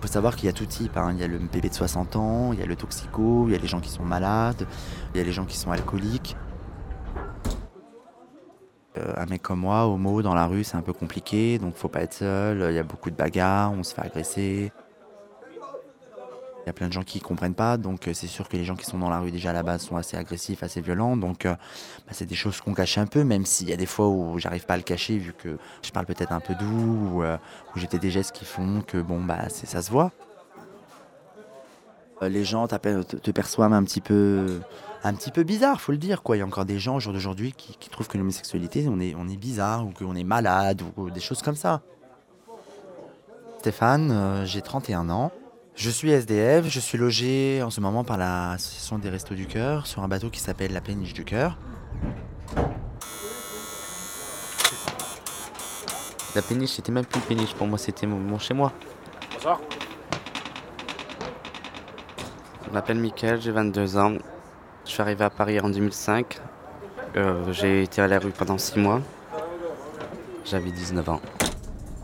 faut savoir qu'il y a tout type. hein. Il y a le bébé de 60 ans, il y a le toxico, il y a les gens qui sont malades, il y a les gens qui sont alcooliques. Euh, un mec comme moi, homo, dans la rue, c'est un peu compliqué, donc faut pas être seul. Il y a beaucoup de bagarres, on se fait agresser. Y a plein de gens qui comprennent pas, donc euh, c'est sûr que les gens qui sont dans la rue déjà à la base sont assez agressifs, assez violents. Donc euh, bah, c'est des choses qu'on cache un peu, même s'il y a des fois où j'arrive pas à le cacher vu que je parle peut-être un peu doux ou, euh, ou j'ai des gestes qui font que bon bah ça se voit. Les gens te, perçoivent un petit peu un petit peu bizarre, faut le dire quoi. Il y a encore des gens au jour d'aujourd'hui qui, trouvent que l'homosexualité on est on est bizarre ou qu'on est malade ou, des choses comme ça. Stéphane, j'ai 31 ans. Je suis SDF, je suis logé en ce moment par l'association des Restos du Cœur sur un bateau qui s'appelle la Péniche du Cœur. La péniche, c'était même plus une péniche pour moi, c'était mon, mon chez moi. Bonsoir. Je m'appelle Mickaël, j'ai 22 ans. Je suis arrivé à Paris en 2005. Euh, j'ai été à la rue pendant 6 mois. J'avais 19 ans.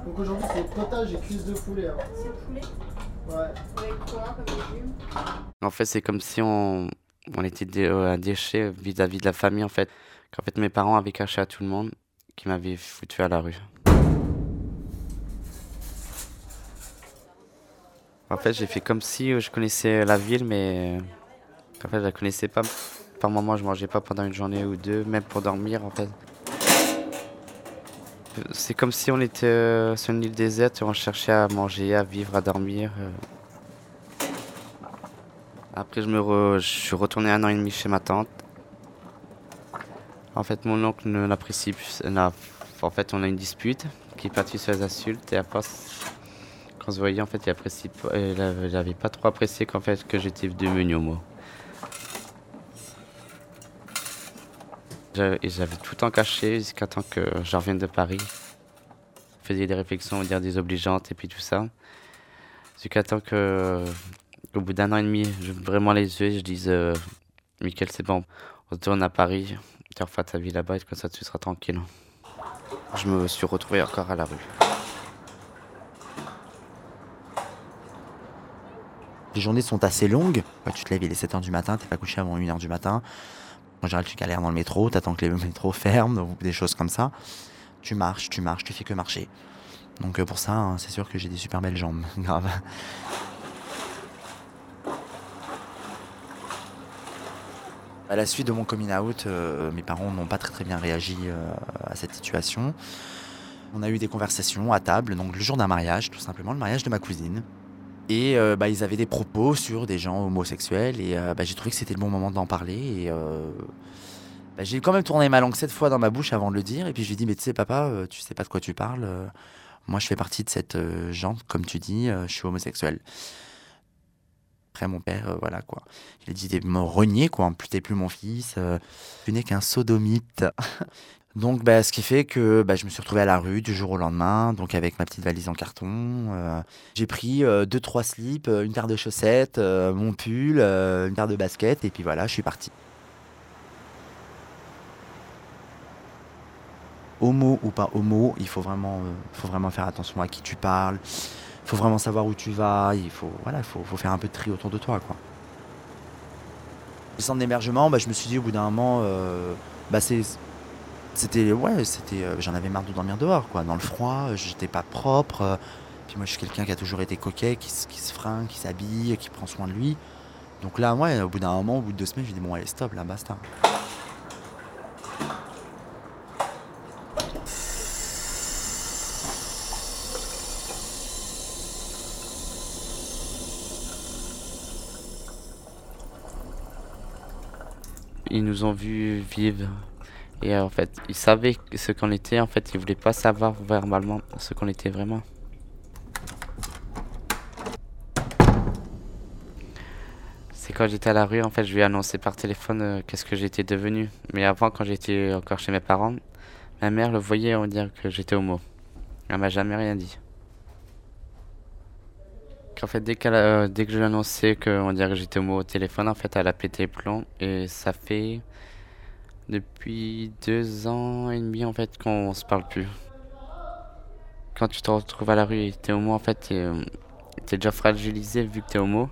Donc aujourd'hui c'est potage et cuisse de poulet. hein. C'est poulet? En fait, c'est comme si on, on était dé- euh, un déchet vis-à-vis de la famille, en fait. Qu'en fait, mes parents avaient caché à tout le monde, qui m'avaient foutu à la rue. En fait, j'ai fait comme si euh, je connaissais la ville, mais euh, en fait, je la connaissais pas. Par moment, je mangeais pas pendant une journée ou deux, même pour dormir, en fait. C'est comme si on était sur une île déserte et on cherchait à manger, à vivre, à dormir. Après, je, me re- je suis retourné un an et demi chez ma tante. En fait, mon oncle ne l'apprécie plus. En fait, on a une dispute qui est partie sur les insultes. Et force, quand on se voyait, en fait, il apprécie pas. Il avait- il avait pas trop apprécié qu'en fait, que j'étais devenu homo. Et j'avais tout le temps caché jusqu'à temps que je revienne de Paris. Je faisais des réflexions, on va dire désobligeantes et puis tout ça. Jusqu'à temps que au bout d'un an et demi, j'ouvre vraiment les yeux et je dis euh, Mickaël, c'est bon, on retourne à Paris, tu refais ta vie là-bas et comme ça tu seras tranquille. Je me suis retrouvé encore à la rue. Les journées sont assez longues. Ouais, tu te lèves, il est 7h du matin, t'es pas couché avant 1h du matin. En général, tu galères dans le métro, t'attends que les métros ferment, des choses comme ça. Tu marches, tu marches, tu fais que marcher. Donc euh, pour ça, hein, c'est sûr que j'ai des super belles jambes. Grave. À la suite de mon coming out, euh, mes parents n'ont pas très très bien réagi euh, à cette situation. On a eu des conversations à table, donc le jour d'un mariage, tout simplement, le mariage de ma cousine. Et euh, bah, ils avaient des propos sur des gens homosexuels et bah, j'ai trouvé que c'était le bon moment d'en parler. Et bah, j'ai quand même tourné ma langue sept fois dans ma bouche avant de le dire. Et puis je lui ai dit, mais tu sais papa, tu sais pas de quoi tu parles. moi je fais partie de cette gente, comme tu dis, je suis homosexuel. Après mon père, euh, voilà quoi. Il a dit, t'es me renier quoi, plus t'es plus mon fils. euh, tu n'es qu'un sodomite. Donc, bah, ce qui fait que bah, je me suis retrouvé à la rue du jour au lendemain, donc avec ma petite valise en carton. euh, j'ai pris deux, trois slips, une paire de chaussettes, mon pull, une paire de baskets, et puis voilà, je suis parti. Homo ou pas homo, il faut vraiment, faut vraiment faire attention à qui tu parles. Faut vraiment savoir où tu vas. Il faut, voilà, faut, faut faire un peu de tri autour de toi, quoi. Le centre d'hébergement, bah, je me suis dit au bout d'un moment, euh, bah, c'était, ouais, c'était, euh, j'en avais marre de dormir dehors, quoi, dans le froid. J'étais pas propre. puis moi, je suis quelqu'un qui a toujours été coquet, qui, se- fringue, qui s'habille, qui prend soin de lui. Donc là, ouais, au bout d'un moment, au bout de deux semaines, me dis bon, allez, stop, là, basta. Ils nous ont vus vivre. Et euh, en fait, ils savaient ce qu'on était. En fait, ils voulaient pas savoir verbalement ce qu'on était vraiment. C'est quand j'étais à la rue, en fait, je lui ai annoncé par téléphone euh, qu'est-ce que j'étais devenu. Mais avant, quand j'étais encore chez mes parents, ma mère le voyait, on dire que j'étais homo. Elle m'a jamais rien dit. Qu'en fait, dès, a- dès que je lui ai annoncé que on dirait que j'étais homo au téléphone, en fait, elle a pété les plombs. Et ça fait depuis deux ans et demi, en fait, qu'on se parle plus. quand tu te retrouves à la rue et t'es homo, en fait, t'es euh, t'es déjà fragilisé vu que t'es homo.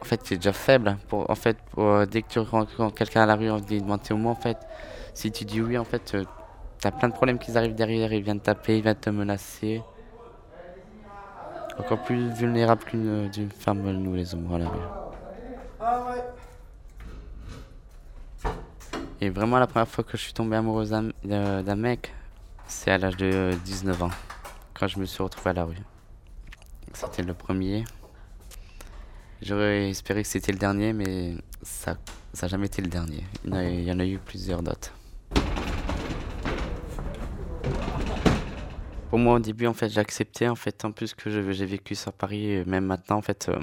En fait, t'es déjà faible. Pour, en fait, euh, dès que tu rencontres quelqu'un à la rue, on te demande t'es homo, en fait, si tu dis oui, en fait, euh, t'as plein de problèmes qui arrivent derrière. Ils viennent taper, ils viennent te menacer. Encore plus vulnérable qu'une d'une femme, nous les homos à la rue. Et vraiment, la première fois que je suis tombé amoureuse d'un euh, mec, c'est à l'âge de 19 ans, quand je me suis retrouvé à la rue. C'était le premier. J'aurais espéré que c'était le dernier, mais ça n'a jamais été le dernier. Il y en a eu plusieurs d'autres. Pour moi, au début, en fait, j'ai accepté, en fait, en plus que j'ai vécu sur Paris, et même maintenant, en fait, euh,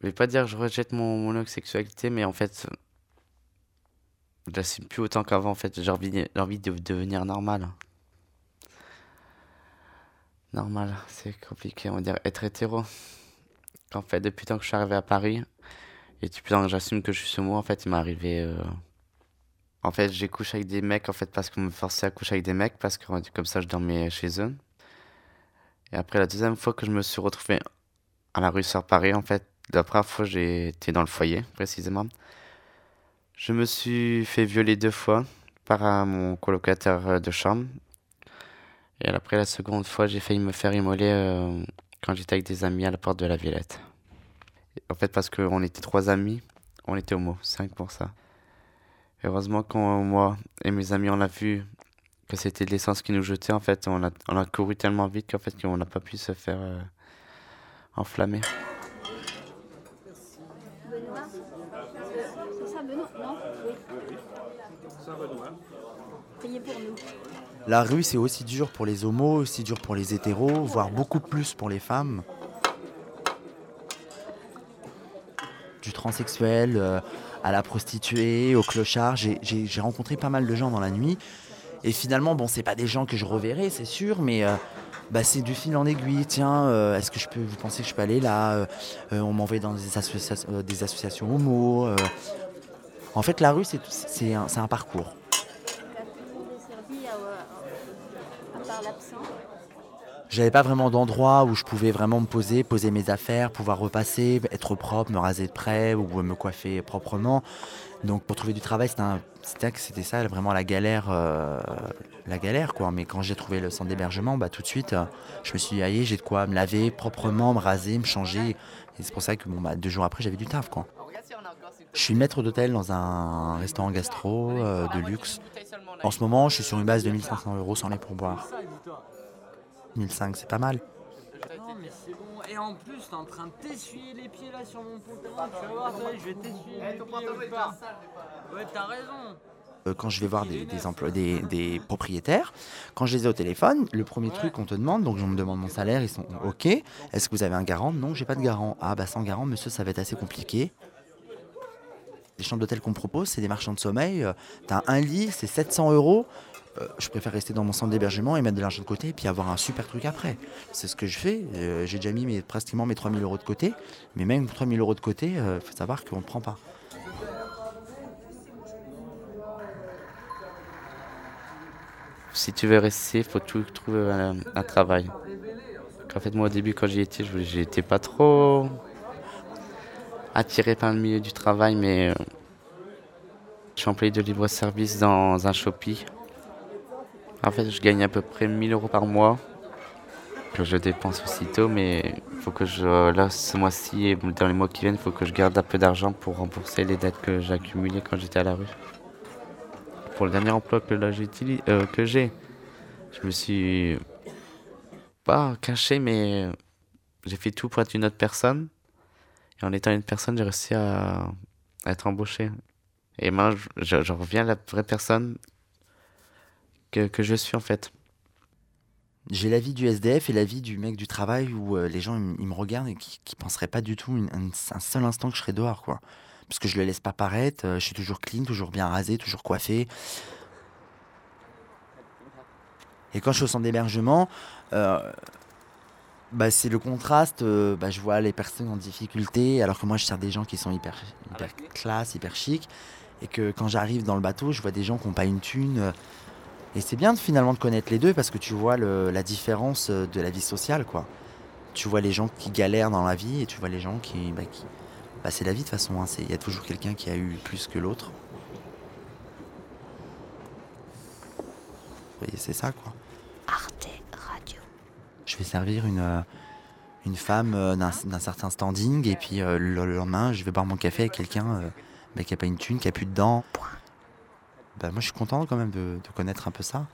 je vais pas dire que je rejette mon, mon homosexualité, mais en fait, je l'assume plus autant qu'avant, en fait. J'ai envie, envie de devenir normal. Normal, c'est compliqué, on va dire, être hétéro. En fait, depuis tant que je suis arrivé à Paris, et depuis tant que j'assume que je suis homo, en fait, il m'est arrivé... euh, En fait, j'ai couché avec des mecs, en fait, parce qu'on me forçait à coucher avec des mecs, parce que comme ça, je dormais chez eux. Et après, la deuxième fois que je me suis retrouvé à la rue sur Paris, en fait, la première fois, été dans le foyer, précisément. Je me suis fait violer deux fois par mon colocataire de chambre. Et après, la seconde fois, j'ai failli me faire immoler euh, quand j'étais avec des amis à la porte de la Villette. En fait, parce qu'on était trois amis, on était homo, cinq pour ça. Heureusement, quand moi et mes amis, on a vu que c'était de l'essence qui nous jetait, en fait, on a, on a couru tellement vite qu'en fait, qu'on n'a pas pu se faire euh, enflammer. La rue, c'est aussi dur pour les homos, aussi dur pour les hétéros, voire beaucoup plus pour les femmes. Du transsexuel euh, à la prostituée, au clochard. J'ai- rencontré pas mal de gens dans la nuit. Et finalement, bon, c'est pas des gens que je reverrai, c'est sûr, mais euh, bah, c'est du fil en aiguille. Tiens, euh, est-ce que je peux, vous pensez que je peux aller là On m'envoie dans des, associa- des associations homo. En fait, la rue, c'est un parcours. T'as toujours desservi à, à, à part l'absent. J'avais pas vraiment d'endroit où je pouvais vraiment me poser, poser mes affaires, pouvoir repasser, être propre, me raser de près ou me coiffer proprement. Donc pour trouver du travail, c'était ça vraiment la galère, euh, la galère quoi. Mais quand j'ai trouvé le centre d'hébergement, bah tout de suite, je me suis dit, Aïe, j'ai de quoi me laver proprement, me raser, me changer. Et c'est pour ça que bon, bah, deux jours après, j'avais du taf quoi. Je suis maître d'hôtel dans un restaurant gastro euh, de luxe. En ce moment, je suis sur une base de 1500 euros sans les pourboires. 1500, c'est pas mal. Non mais c'est bon, et en plus t'es en train de t'essuyer les pieds là sur mon pantalon, tu vas voir toi, je vais t'essuyer les pieds ou pas Ouais t'as raison Euh, quand je vais voir des, des, emplois- des, des propriétaires, quand je les ai au téléphone, le premier truc qu'on te demande, donc on me demande mon salaire, ils sont OK. Est-ce que vous avez un garant? Non, j'ai pas de garant. Ah bah sans garant, monsieur, ça va être assez compliqué. Les chambres d'hôtel qu'on me propose, c'est des marchands de sommeil. euh, T'as un lit, c'est 700 euros. Euh, je préfère rester dans mon centre d'hébergement et mettre de l'argent de côté et puis avoir un super truc après. C'est ce que je fais. Euh, j'ai déjà mis mes, pratiquement mes 3000 euros de côté. Mais même 3000 euros de côté, il faut savoir qu'on ne prend pas. Si tu veux rester, il faut tout trouver un, un travail. En fait, moi, au début, quand j'y étais, je j'étais pas trop attiré par le milieu du travail, mais euh, je suis employé de libre-service dans un Shopee. En fait, je gagne à peu près 1000 euros par mois que je dépense aussitôt, mais faut que je, là, ce mois-ci et dans les mois qui viennent, il faut que je garde un peu d'argent pour rembourser les dettes que j'ai quand j'étais à la rue. Pour le dernier emploi euh, que j'ai, je me suis pas caché, mais j'ai fait tout pour être une autre personne. Et en étant une personne, j'ai réussi à, être embauché. Et je- je reviens à la vraie personne que, que je suis en fait. J'ai la vie du SDF et la vie du mec du travail où euh, les gens ils, me regardent et qui, qui penseraient pas du tout une- un, un seul instant que je serais dehors quoi. Parce que je le laisse pas paraître, euh, je suis toujours clean, toujours bien rasé, toujours coiffé. Et quand je suis au centre d'hébergement, euh, bah, c'est le contraste. euh, bah, je vois les personnes en difficulté, alors que moi je sers des gens qui sont hyper, hyper classe, hyper chic. Et que quand j'arrive dans le bateau, je vois des gens qui n'ont pas une thune. Et c'est bien finalement de connaître les deux parce que tu vois le- la différence euh, de la vie sociale, quoi. Tu vois les gens qui galèrent dans la vie et tu vois les gens qui. Bah, qui... bah, c'est la vie de toute façon, hein, il y a toujours quelqu'un qui a eu plus que l'autre. Vous voyez, c'est ça, quoi. Arte Radio. Je vais servir une, euh, une femme euh, d'un d'un certain standing et puis euh, le lendemain, je vais boire mon café avec quelqu'un euh, bah, qui a pas une thune, qui a plus de dents. Bah, moi, je suis content quand même de, de connaître un peu ça.